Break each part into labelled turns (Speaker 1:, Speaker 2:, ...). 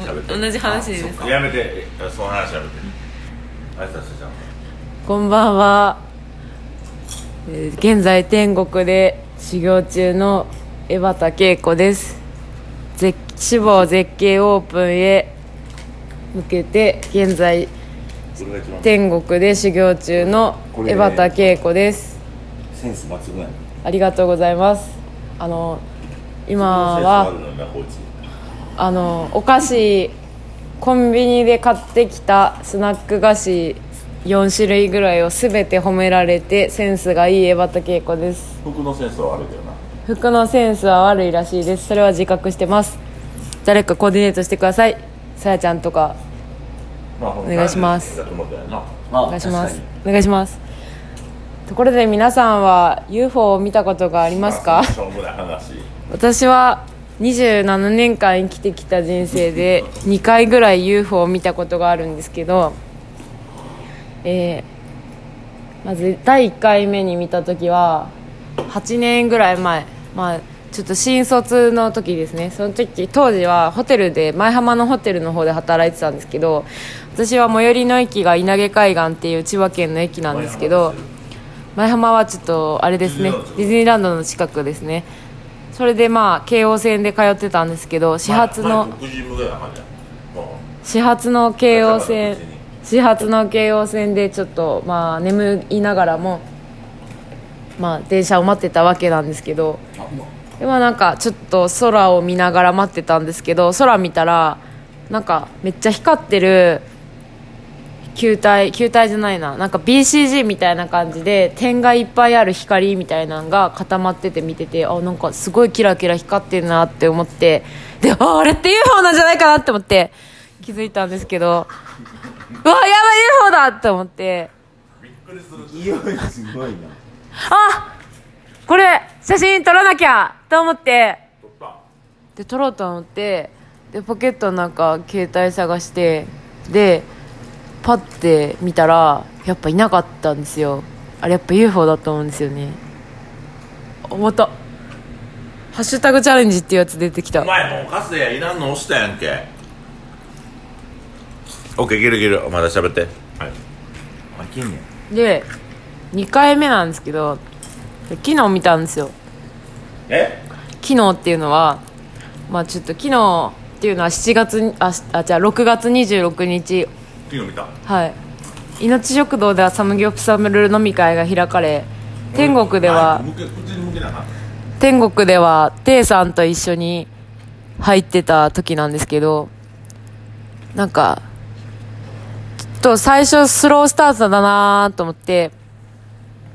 Speaker 1: 喋って
Speaker 2: 同じ話でいいですか。
Speaker 1: やめて。えその話やめて。挨拶しちゃう。
Speaker 2: こんばんは、えー現在天国で修行中の江端恵子です。絶志望絶景オープンへ向けて現在
Speaker 1: それが一番。
Speaker 2: 天国で修行中の江端恵子です。
Speaker 3: センス抜群やね。
Speaker 2: ありがとうございます。あの今
Speaker 1: あ
Speaker 2: はあのお菓子コンビニで買ってきたスナック菓子4種類ぐらいを全て褒められてセンスがいい江端恵子です。
Speaker 1: 服のセンスは悪いけどな。
Speaker 2: 服のセンスは悪いらしいです。それは自覚してます。誰かコーディネートしてください。さやちゃんとか。
Speaker 1: まあお
Speaker 2: お願いします。お願いします。お願いします。ところで皆さんは UFO を見たことがありますか？私は27年間生きてきた人生で2回ぐらい UFO を見たことがあるんですけど、えーまず第1回目に見た時は8年ぐらい前まあちょっと新卒の時ですね。その時当時はホテルで前浜のホテルの方で働いてたんですけど私は最寄りの駅が稲毛海岸っていう千葉県の駅なんですけど前浜はちょっとあれですねディズニーランドの近くですね。それでまあ京王線で通ってたんですけど始発の始発の京王線始発の京王線でちょっとまあ眠いながらもまあ電車を待ってたわけなんですけどでもなんかちょっと空を見ながら待ってたんですけど空見たらなんかめっちゃ光ってる球体球体じゃないな。なんか BCG みたいな感じで点がいっぱいある光みたいなのが固まってて見ててあなんかすごいキラキラ光ってるなって思ってでああれって UFO なんじゃないかなって思って気づいたんですけどうわやばい UFO だって思って。
Speaker 3: 勢いすごいな。
Speaker 2: あこれ写真撮らなきゃと思って。
Speaker 1: 撮った
Speaker 2: で撮ろうと思ってでポケットの中携帯探してでパッて見たらやっぱいなかったんですよ。あれやっぱ UFO だと思うんですよね。あまた。ハッシュタグチャレンジっていうやつ出てきた。
Speaker 1: お前もうカスでいらんの押したやんけ。オッケーいけるいけるまだ喋って。はい。
Speaker 3: あいけんねん
Speaker 2: で2回目なんですけど昨日見たんですよ。
Speaker 1: え？
Speaker 2: 昨日っていうのはまあちょっと昨日っていうのは7月にあしあじゃあ6月26日
Speaker 1: 昨日見た？
Speaker 2: はい。命食堂ではサムギョプサル飲み会が開かれ天国では天国ではテイさんと一緒に入ってた時なんですけどなんかちょっと最初スロースタートだなと思って、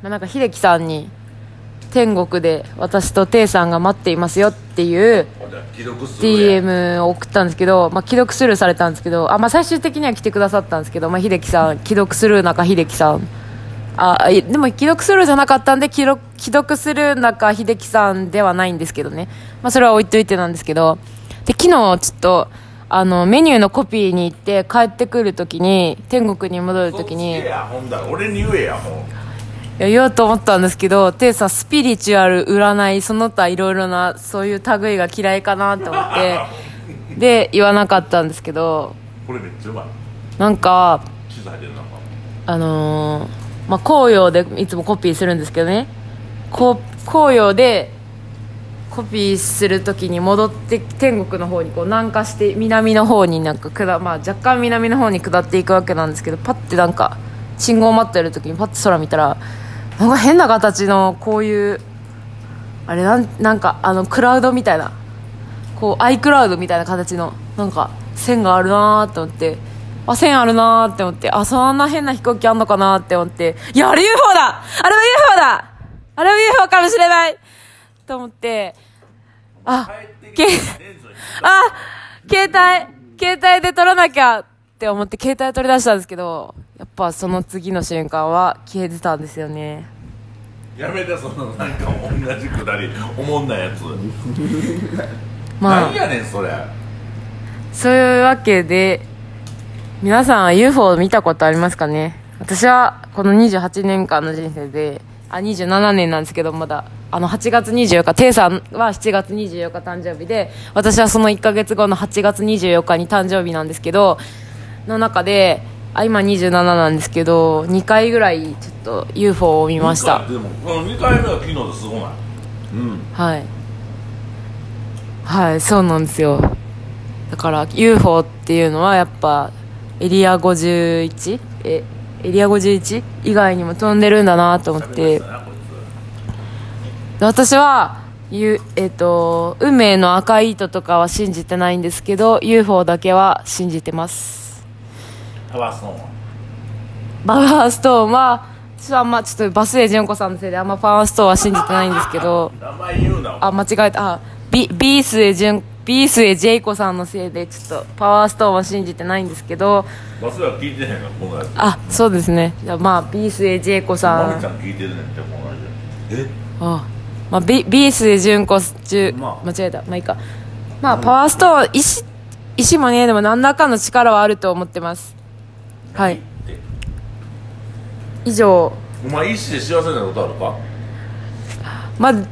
Speaker 2: まあ、なんか秀樹さんに天国で私とテイさんが待っていますよっていう DM を送ったんですけど、まあ、既読スルーされたんですけどあ、まあ、最終的には来てくださったんですけど、まあ、秀樹さん既読スルー中秀樹さん。あいでも既読スルーじゃなかったんで既読既読スルー中秀樹さんではないんですけどね、まあ、それは置いといてなんですけど。で昨日ちょっとあのメニューのコピーに行って帰ってくるときに天国に戻るときに
Speaker 1: 俺に言えやもう
Speaker 2: 言おうと思ったんですけどテイさんスピリチュアル占いその他いろいろなそういう類が嫌いかなと思って で言わなかったんですけど
Speaker 1: これめっちゃうまい。なんか
Speaker 2: あのーまあ紅葉でいつもコピーするんですけどね。こう紅葉でコピーするときに戻って天国の方にこう南下して南の方になんか下、まあ、若干南の方に下っていくわけなんですけどパッてなんか信号を待ってる時にパッて空見たらなんか変な形のこういうあれなんなんかあのクラウドみたいなこうアイクラウドみたいな形のなんか線があるなーと思ってあ線あるなーって思ってあそんな変な飛行機あんのかなーって思っていやあれ UFO だ!あれは UFO だ!あれは UFO かもしれないと思ってあけあ携帯携帯で撮らなきゃって思って携帯取り出したんですけどやっぱその次の瞬間は消えてたんですよね。
Speaker 1: やめてそのなんか同じくだりおもんないやつ。
Speaker 2: まあ。
Speaker 1: 何やねんそれ。
Speaker 2: そういうわけで皆さんは UFO を見たことありますかね？私はこの28年間の人生であ27年なんですけどまだあの8月24日テイさんは7月24日誕生日で私はその1ヶ月後の8月24日に誕生日なんですけどの中であ今27なんですけど2回ぐらいちょっと UFO を見ました。
Speaker 1: でもこの2回目が昨日ですごない。
Speaker 3: うん。
Speaker 2: はい。はいそうなんですよ。だから UFO っていうのはやっぱエリア 51? えエリア 51? 以外にも飛んでるんだなと思って。
Speaker 1: ね
Speaker 2: 私はゆえっ、と運命の赤い糸とかは信じてないんですけど UFO だけは信じてます。
Speaker 1: つパワーストーンは？
Speaker 2: パワーストーンはちょっとあんまちょっとバスエ純子さんのせいであんまパワーストーンは信じてないんですけど
Speaker 1: 名前言うな。
Speaker 2: あ間違えた。あビビースエ純ビースエジェイコさんのせいでちょっとパワーストーンは信じてないんですけど
Speaker 1: バスは聞いてへんからこの
Speaker 2: あそうですね。じゃあまあビースエジェイコさん。
Speaker 1: マミちゃん聞いてるねんってこのや
Speaker 3: え
Speaker 2: あまあ、ビビースで純子純
Speaker 3: まあ。
Speaker 2: 間違えた。まあいいか。まあパワーストーン石石もねでも何らかの力はあると思ってますはい。以上。
Speaker 1: お前意志で幸せになることあるか？
Speaker 2: まだ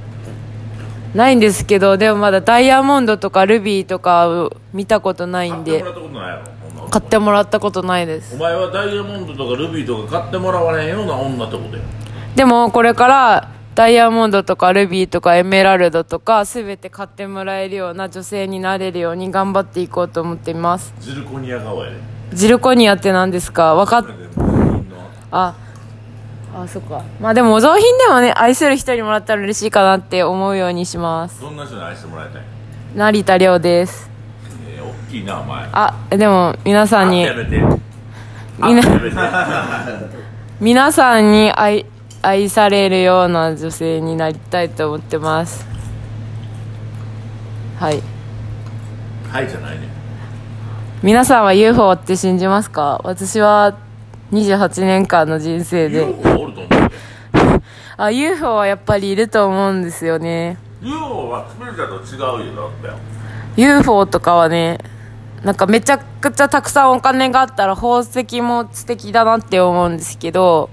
Speaker 2: ないんですけどでもまだダイヤモンドとかルビーとかを見たことないんで。
Speaker 1: 買ってもらったことないやろ
Speaker 2: 買ってもらったことないです。
Speaker 1: お前はダイヤモンドとかルビーとか買ってもらわれへんような女ってことや
Speaker 2: でもこれからダイヤモンドとかルビーとかエメラルドとか全て買ってもらえるような女性になれるように頑張っていこうと思っています。
Speaker 1: ジルコニア顔やで
Speaker 2: ジルコニアって何ですか？分かっああそっか。まあでもお雑品でもね愛する人にもらったら嬉しいかなって思うようにします。
Speaker 1: どんな人に愛してもらいたい？
Speaker 2: 成田凌です。
Speaker 1: えー、大きいなお前。
Speaker 2: あでも皆さんにみんな 皆さんに愛愛されるような女性になりたいと思ってます。はい。
Speaker 1: はいじゃないね
Speaker 2: 皆さんは UFO って信じますか？私は28年間の人生で。あ UFO はやっぱりいると思うんですよね。
Speaker 1: UFO はスピリチュアルと違うよだったよ
Speaker 2: UFO とかはねなんかめちゃくちゃたくさんお金があったら宝石も素敵だなって思うんですけど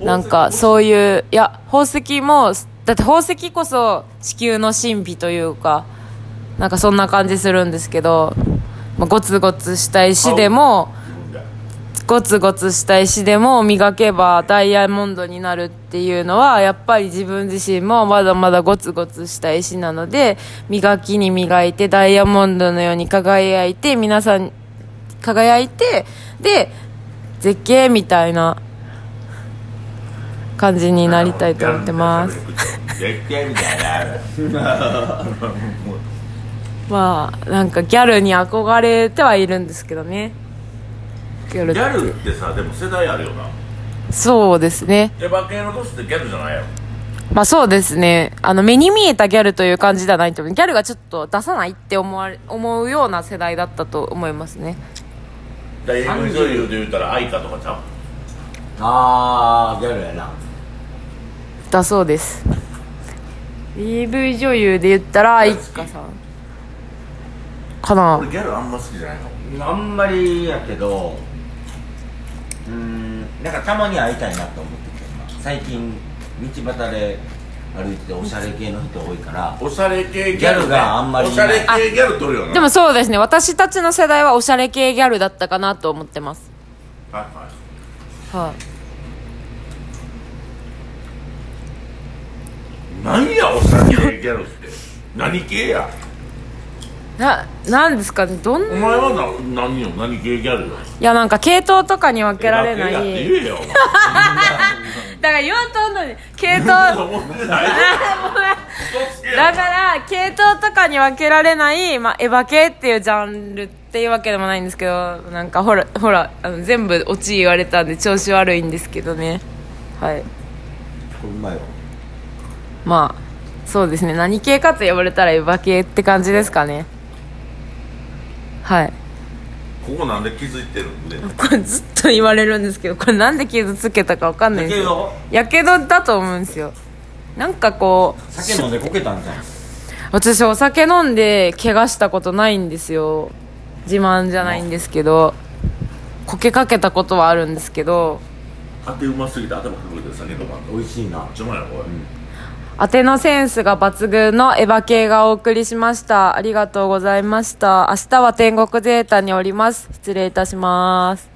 Speaker 2: なんかそういういや宝石もだって宝石こそ地球の神秘というかなんかそんな感じするんですけど、まあ、ゴツゴツした石でもゴツゴツした石でも磨けばダイヤモンドになるっていうのはやっぱり自分自身もまだまだゴツゴツした石なので磨きに磨いてダイヤモンドのように輝いて皆さん輝いてで絶景みたいな感じになりたいと思ってます。
Speaker 1: 絶対みたいな
Speaker 2: まあなんかギャルに憧れてはいるんですけどねギャル
Speaker 1: ギャルってさでも世代あるよな
Speaker 2: そうですね
Speaker 1: エヴァ系の年ってギャルじゃないやろ
Speaker 2: まあそうですね。あの、目に見えたギャルという感じではないと思う。ギャルがちょっと出さないって思われ、思うような世代だったと思いますね。
Speaker 1: だ AV 女優で言うたら愛花とかちゃう？
Speaker 3: あーギャルやな
Speaker 2: だそうです。AV 女優で言ったら、愛花さん。かな。
Speaker 1: 俺ギャルあんま好きじゃないの。
Speaker 3: あんまりやけどうーんなんかたまに会いたいなと思ってて今最近道端で歩いてておしゃれ系の人多いから
Speaker 1: おしゃれ系ギャル,、
Speaker 3: があんまりい
Speaker 1: お
Speaker 3: ない。
Speaker 1: しゃれ系ギャル取るよな
Speaker 2: でもそうですね。私たちの世代はおしゃれ系ギャルだったかなと思ってます。
Speaker 1: はいはい。
Speaker 2: はい、
Speaker 1: 何やおしゃれ系ギャルって。何系や
Speaker 2: な、なんですかね？どん
Speaker 1: お前はな何よ？何系ギャルよ？
Speaker 2: いや、なんか系統とかに分けられない。だから言おうと思うのに、系統、だから系統とかに分けられない、まあ、エヴァ系っていうジャンルっていうわけでもないんですけどなんかほらほらあの全部オチ言われたんで調子悪いんですけどね。はい。まあそうですね。何系かと呼ばれたらエヴァ系って感じですかねはい。
Speaker 1: ここなんで気づいてる腕に
Speaker 2: これずっと言われるんですけどこれなんで傷つけたか分かんないんですよ。やけど。だと思うんですよ。なんかこう
Speaker 3: 酒飲んでこけたんじゃん。
Speaker 2: 私お酒飲んで怪我したことないんですよ。自慢じゃないんですけど。こけかけたことはあるんですけど。
Speaker 1: 当てうますぎて頭くるで酒とか
Speaker 3: 美味しいな。
Speaker 1: ちょまやこれ、
Speaker 2: 当てのセンスが抜群のエヴァ系がお送りしました。ありがとうございました。明日は天国ゼータにおります。失礼いたします。